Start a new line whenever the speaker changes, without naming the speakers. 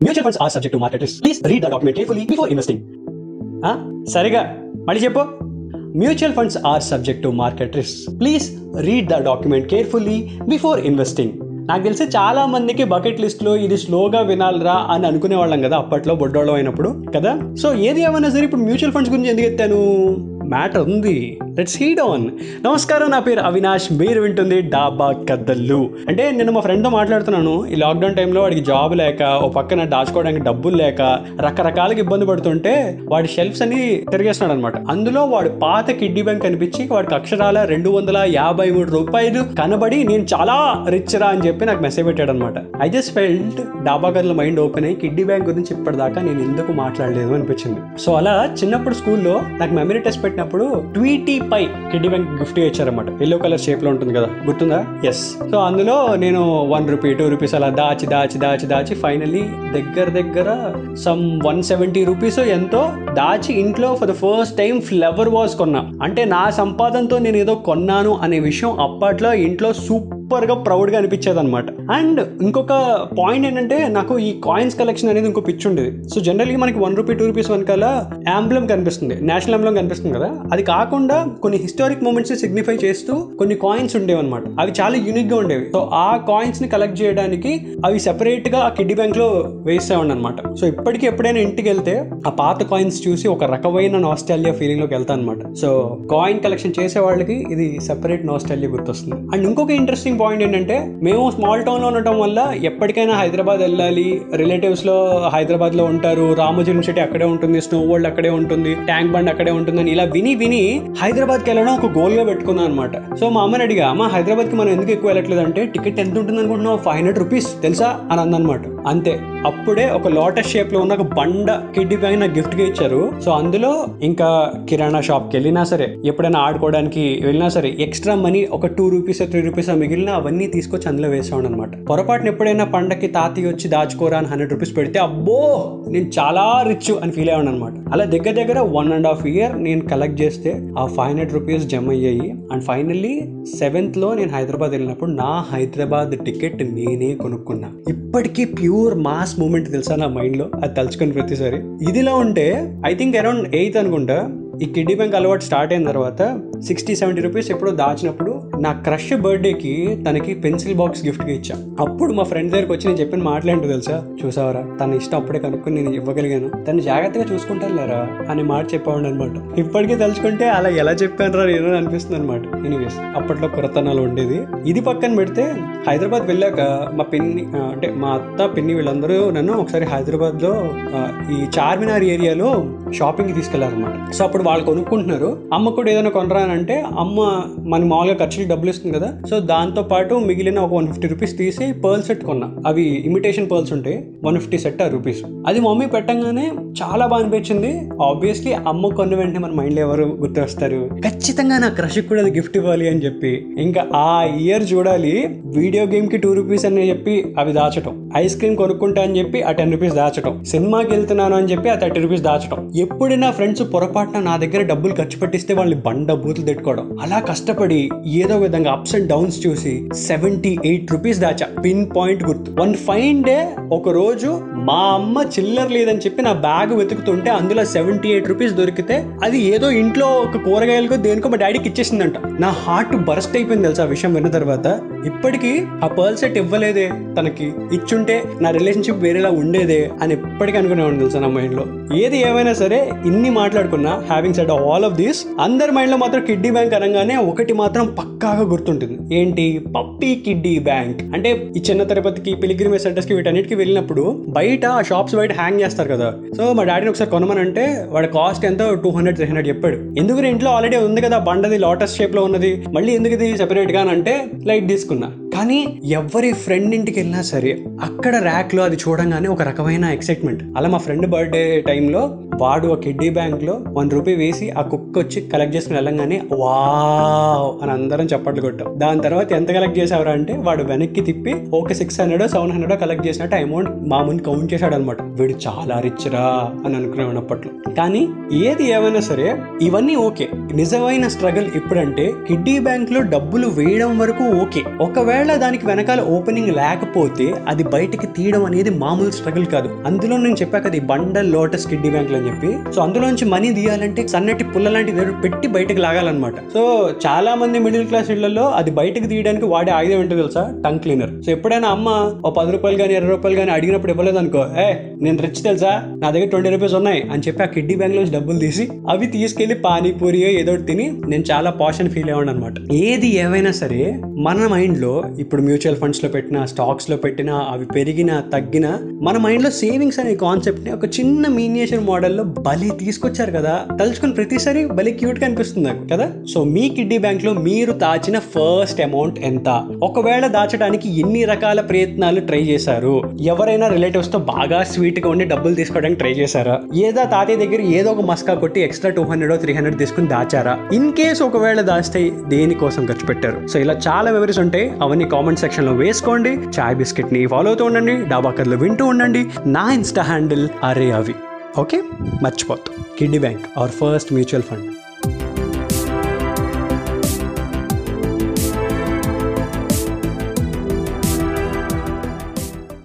Mutual funds are subject to market risk. Please read the document carefully before ఆ? సరిగా మళ్ళీ చెప్పు mutual funds are subject to market risk please read the document carefully before investing నాకు తెలిసి చాలా మందికి bucket లిస్ట్లో ఇది స్లోగా వినాలరా అని అనుకునే వాళ్ళం కదా అప్పట్లో బొడ్డోళ్ళం అయినప్పుడు కదా? సో ఏది ఏమైనా సరే ఇప్పుడు మ్యూచువల్ ఫండ్స్ గురించి ఎందుకు ఎత్తాను? మ్యాటర్ ఉంది. దట్స్ హీడ్ ఆన్ నమస్కారం నా పేరు అవినాష్. మీరు వింటుంది డాబా కద్దల్లు. అంటే నేను మా ఫ్రెండ్తో మాట్లాడుతున్నాను. ఈ లాక్డౌన్ టైంలో వాడికి జాబ్ లేక ఓ పక్కన దాచుకోవడానికి డబ్బులు లేక రకరకాలుగా ఇబ్బంది పడుతుంటే వాడి షెల్ఫ్స్ అన్ని తిరిగేస్తున్నాడు అనమాట అందులో వాడు పాత కిడ్నీ బ్యాంక్ కనిపించి వాడికి అక్షరాల రెండు వందల యాభై మూడు రూపాయలు కనబడి నేను చాలా రిచ్ రా అని చెప్పి నాకు మెసేజ్ పెట్టాడు అనమాట ఐ జస్ట్ ఫెల్ట్ డాబా గదుల మైండ్ ఓపెన్ అయ్యి కిడ్నీ బ్యాంక్ గురించి ఇప్పటిదాకా నేను ఎందుకు మాట్లాడలేదు అనిపించింది. సో అలా చిన్నప్పుడు స్కూల్లో నాకు మెమరీ టెస్ట్ పెట్టినప్పుడు ట్వీటీ పై కిడ్డీ బ్యాంక్ గిఫ్ట్ ఇచ్చారన్నమాట. ఎల్లో కలర్ షేప్లో ఉంటుంది కదా గుర్తుందా? ఎస్ సో అందులో నేను వన్ రూపీ టూ రూపీస్ అలా దాచి దాచి దాచి దాచి ఫైనలీ దగ్గర దగ్గర సమ్ వన్ సెవెంటీ రూపీస్ ఎంతో దాచి ఇంట్లో for the first time flower vase కొన్నా. అంటే నా సంపాదనతో నేను ఏదో కొన్నాను అనే విషయం అప్పట్లో ఇంట్లో సూపర్ గా ప్రౌడ్గా అనిపించేది అనమాట అండ్ ఇంకొక పాయింట్ ఏంటంటే నాకు ఈ కాయిన్స్ కలెక్షన్ అనేది ఇంకో పిచ్చి ఉండేది. సో జనరల్గా మనకి వన్ రూపీ టూ రూపీస్ వెనకాల ఆంబ్లం కనిపిస్తుంది. నేషనల్ ఆంబ్లం కనిపిస్తుంది కదా. అది కాకుండా కొన్ని హిస్టారిక్ మూమెంట్స్ సిగ్నిఫై చేస్తూ కొన్ని కాయిన్స్ ఉండేవి అనమాట అవి చాలా యూనిక్గా ఉండేవి. సో ఆ కాయిన్స్ని కలెక్ట్ చేయడానికి అవి సెపరేట్గా ఆ కిడ్డీ బ్యాంక్లో వేసేవాడి అనమాట సో ఇప్పటికీ ఎప్పుడైనా ఇంటికి వెళ్తే ఆ పాత కాయిన్స్ చూసి ఒక రకమైన నాస్టాలియా ఫీలింగ్లోకి వెళ్తాను అనమాట సో కాయిన్ కలెక్షన్ చేసే వాళ్ళకి ఇది సెపరేట్ నాస్టాలియా గుర్తొస్తుంది. అండ్ ఇంకొక ఇంట్రెస్టింగ్ పాయింట్ ఏంటంటే మేము స్మాల్ టౌన్లో ఉండటం వల్ల ఎప్పటికైనా హైదరాబాద్ వెళ్ళాలి. రిలేటివ్స్లో ఉంటారు. రామోజీ యూనివర్సిటీ అక్కడే ఉంటుంది. స్నో వరల్డ్ అక్కడే ఉంటుంది. ట్యాంక్ బండ్ అక్కడే ఉంటుందని ఇలా విని విని హైదరాబాద్కి వెళ్ళడం ఒక గోల్గా పెట్టుకున్నాను అనమాట సో మా అమ్మని అడిగా అమ్మ హైదరాబాద్కి మనం ఎందుకు ఎక్కువ వెళ్ళట్లేదు అంటే టికెట్ ఎంత ఉంటుంది అనుకుంటున్నావు? ఫైవ్ హండ్రెడ్ రూపీస్ తెలుసా? అని అందనమాట అంతే. అప్పుడే ఒక లోటస్ షేప్లో ఉన్న ఒక బండ కిడ్డీ బ్యాగ్ నాకు గిఫ్ట్గా ఇచ్చారు. సో అందులో ఇంకా కిరాణా షాప్కి వెళ్ళినా సరే ఎప్పుడైనా ఆడుకోవడానికి వెళ్ళినా సరే ఎక్స్ట్రా మనీ ఒక టూ రూపీస్ త్రీ రూపీస్ మిగిలిన అవన్నీ తీసుకొచ్చి అందులో వేసేవాడు అనమాట పొరపాటున ఎప్పుడైనా పండక్కి తాతయ్య వచ్చి దాచుకోరా అని హండ్రెడ్ రూపీస్ పెడితే అబ్బో నేను చాలా రిచ్ అని ఫీల్ అయ్యాను అనమాట అలా దగ్గర దగ్గర వన్ అండ్ హాఫ్ ఇయర్ నేను కలెక్ట్ చేస్తే ఆ ఫైవ్ హండ్రెడ్ రూపీస్ జమ అయ్యాయి. అండ్ ఫైనల్లీ సెవెంత్లో నేను హైదరాబాద్ వెళ్ళినప్పుడు నా హైదరాబాద్ టికెట్ నేనే కొనుక్కున్నా. ఇప్పటికీ ప్యూర్ మాస్ మూమెంట్ తెలుసా నా మైండ్లో అది తలుచుకుని ప్రతిసారి. ఇదిలా ఉంటే ఐ థింక్ అరౌండ్ ఎయిత్ అనుకుంటా ఈ కిడ్డీ బ్యాంక్ అలవాటు స్టార్ట్ అయిన తర్వాత సిక్స్టీ సెవెంటీ రూపీస్ ఎప్పుడో దాచినప్పుడు నా క్రష్ బర్త్డేకి తనకి పెన్సిల్ బాక్స్ గిఫ్ట్గా ఇచ్చా. అప్పుడు మా ఫ్రెండ్ దగ్గరికి వచ్చి నేను చెప్పిన మాట్లాంటూ తెలుసా? చూసావరా? తన ఇష్టం అప్పుడే కనుక్కొని నేను ఇవ్వగలిగాను. తను జాగ్రత్తగా చూసుకుంటారులేరా అని మాట చెప్పేవాడు అనమాట ఇప్పటికీ తలుచుకుంటే అలా ఎలా చెప్పాను రా నేను అనిపిస్తుంది అనమాట ఎనీవేస్ అప్పట్లో కురతనాలు ఉండేది. ఇది పక్కన పెడితే హైదరాబాద్ వెళ్ళాక మా పిన్ని అంటే మా అత్త పిన్ని వీళ్ళందరూ నన్ను ఒకసారి హైదరాబాద్లో ఈ చార్మినార్ ఏరియాలో షాపింగ్కి తీసుకెళ్ళారనమాట సో అప్పుడు వాళ్ళు కొనుక్కుంటున్నారు. అమ్మ కూడా ఏదైనా కొనరా అని అంటే అమ్మ మన మామూలుగా ఖర్చులు డబ్బులు ఇస్తుంది కదా. సో దాంతో పాటు మిగిలిన ఒక వన్ ఫిఫ్టీ రూపీస్ తీసి పర్ల్ సెట్ కొన్నా. అవి ఇమిటేషన్ పర్ల్స్ ఉంటాయి వన్ ఫిఫ్టీ సెట్ ఆ రూపీస్ అది మమ్మీ పెట్టంగానే చాలా బాగా అనిపించింది. ఆబ్వియస్లీ అమ్మ కొన్న వెంటనే మన మైండ్లో ఎవరు గుర్తొస్తారు? ఖచ్చితంగా నా క్రష్ కూడా అది గిఫ్ట్ ఇవ్వాలి అని చెప్పి. ఇంకా ఆ ఇయర్ చూడాలి. వీడియో గేమ్కి టూ రూపీస్ అని చెప్పి అవి దాచటం. ఐస్ క్రీమ్ కొనుక్కుంటా అని చెప్పి ఆ టెన్ రూపీస్ దాచటం. సినిమాకి వెళ్తున్నాను అని చెప్పి ఆ థర్టీ రూపీస్ దాచటం. ఎప్పుడు నా ఫ్రెండ్స్ పొరపాటున నా దగ్గర డబ్బులు ఖర్చు పెట్టిస్తే వాళ్ళని బండ బూతులు తిట్టుకోవడం. అలా కష్టపడి ఏదో విధంగా అప్స్ అండ్ డౌన్స్ చూసి సెవెంటీ ఎయిట్ రూపీస్ దాచా. పిన్ పాయింట్ గుర్తు. వన్ ఫైన్ డే ఒక రోజు మా అమ్మ చిల్లర లేదని చెప్పి నా బ్యాగ్ వెతుకుతుంటే అందులో సెవెంటీ ఎయిట్ రూపీస్ దొరికితే అది ఏదో ఇంట్లో ఒక కూరగాయలకు దేనికో మా డాడీకి ఇచ్చేసిందంట. నా హార్ట్ బరస్ట్ అయిపోయింది తెలుసా ఆ విషయం విన్న తర్వాత. ఇప్పటికీ ఆ పర్ల్ సెట్ ఇవ్వలేదే తనకి. ఇచ్చుంటే నా రిలేషన్షిప్ వేరేలా ఉండేదే అని ఎప్పటికీ అనుకునేవాడిని తెలుసా నా మైండ్లో. ఏది ఏమైనా సరే ఇన్ని మాట్లాడుకున్నా having said all of this అందరి మైండ్లో మాత్రం కిడ్నీ బ్యాంక్ అనగానే ఒకటి మాత్రం పక్కాగా గుర్తుంటుంది. ఏంటి? పప్పీ కిడ్డీ బ్యాంక్ అంటే ఈ చిన్న తిరుపతికి పిలిగ్రిమేజ్ సెంటర్స్కి వీటన్నిటికి వెళ్ళినప్పుడు బయట ఆ షాప్స్ బయట హ్యాంగ్ చేస్తారు కదా. సో మా డాడీని ఒకసారి కొనమనంటే వాడి కాస్ట్ ఎంతో? టూ హండ్రెడ్ త్రీ హండ్రెడ్ చెప్పాడు. ఎందుకు ఇంట్లో ఆల్రెడీ ఉంది కదా బండది లోటస్ షేప్లో ఉన్నది. మళ్ళీ ఎందుకు ఇది సెపరేట్గా అంటే లైట్ తీసుకున్నా. కానీ ఎవరి ఫ్రెండ్ ఇంటికి వెళ్ళినా సరే అక్కడ ర్యాక్లో అది చూడంగానే ఒక రకమైన ఎక్సైట్మెంట్ అలా మా ఫ్రెండ్ బర్త్డే టైంలో వాడు ఆ కిడ్డీ బ్యాంక్లో వన్ రూపీ వేసి ఆ కుక్క వచ్చి కలెక్ట్ చేసుకుని వెళ్ళంగానే వావ్ అని అందరం చప్పట్లు కొట్టాం. దాని తర్వాత ఎంత కలెక్ట్ చేసావరా అంటే వాడు వెనక్కి తిప్పి ఒక six hundred seven hundred collect చేసినట్టు అమౌంట్ మా ముందు కౌంట్ చేశాడు అనమాట వీడు చాలా రిచ్ రా అని అనుకునేవాడు అప్పట్లో. కానీ ఏది ఏమైనా సరే ఇవన్నీ ఓకే. నిజమైన స్ట్రగుల్ ఎప్పుడంటే కిడ్డీ బ్యాంక్లో డబ్బులు వేయడం వరకు ఓకే. ఒకవేళ ఒకవేళ దానికి వెనకాల ఓపెనింగ్ లేకపోతే అది బయటికి తీయడం అనేది మామూలు స్ట్రగుల్ కాదు. అందులో నేను చెప్పా కదా బండల్ లోటస్ కిడ్నీ బ్యాంక్ అని చెప్పి. సో అందులో నుంచి మనీ తీయాలంటే సన్నటి పుల్ల లాంటిది ఏదో పెట్టి బయటకు లాగాలన్నమాట. సో చాలా మంది మిడిల్ క్లాస్ ఇళ్ళలో అది బయటకు తీయడానికి వాడే ఆయుధం ఏంటో తెలుసా? టంగ్ క్లీనర్ సో ఎప్పుడైనా అమ్మ ఓ పది రూపాయలు కానీ ఇరవై రూపాయలు కానీ అడిగినప్పుడు ఇవ్వలేదు అనుకో ఏ నేను రిచ్ తెలుసా? నా దగ్గర ట్వంటీ రూపీస్ ఉన్నాయి. అని చెప్పి ఆ కిడ్నీ బ్యాంక్ నుంచి డబ్బులు తీసి అవి తీసుకెళ్ళి పానీపూరి ఏదో ఒకటి తిని నేను చాలా పాషన్ ఫీల్ అయ్యాను అనమాట ఏది ఏవైనా సరే మన మైండ్లో ఇప్పుడు మ్యూచువల్ ఫండ్స్లో పెట్టిన స్టాక్స్లో పెట్టిన అవి పెరిగినా తగ్గినా మన మైండ్లో సేవింగ్స్ అనే కాన్సెప్ట్ని ఒక చిన్న మీనియేషన్ మోడల్లో బలి తీసుకొచ్చారు కదా. తలుచుకుని ప్రతిసారి బలి క్యూట్ కనిపిస్తుంది అనిపిస్తుంది నాకు కదా? సో మీ కిడ్నీ బ్యాంక్లో మీరు దాచిన ఫస్ట్ అమౌంట్ ఎంత? ఒకవేళ దాచడానికి ఎన్ని రకాల ప్రయత్నాలు ట్రై చేశారు ఎవరైనా రిలేటివ్స్తో బాగా స్వీట్గా ఉండి డబ్బులు తీసుకోవడానికి ట్రై చేశారా? ఏదో తాతయ్య దగ్గర ఏదో ఒక మస్కా కొట్టి extra two hundred three hundred తీసుకుని దాచారా? ఇన్ కేస్ ఒకవేళ దాస్తే దేనికోసం ఖర్చు పెట్టారు? సో ఇలా చాలా మెమరీస్ ఉంటాయి అవన్నీ కామెంట్ సెక్షన్లో వేసుకోండి. చాయ్ బిస్కెట్ని ఫాలో అవుతూ ఉండండి. డాబాకర్లు వింటూ ఉండండి. నా ఇన్స్టా హ్యాండిల్ అరే అవి. ఓకే? మర్చిపోద్దు kidney bank our first mutual fund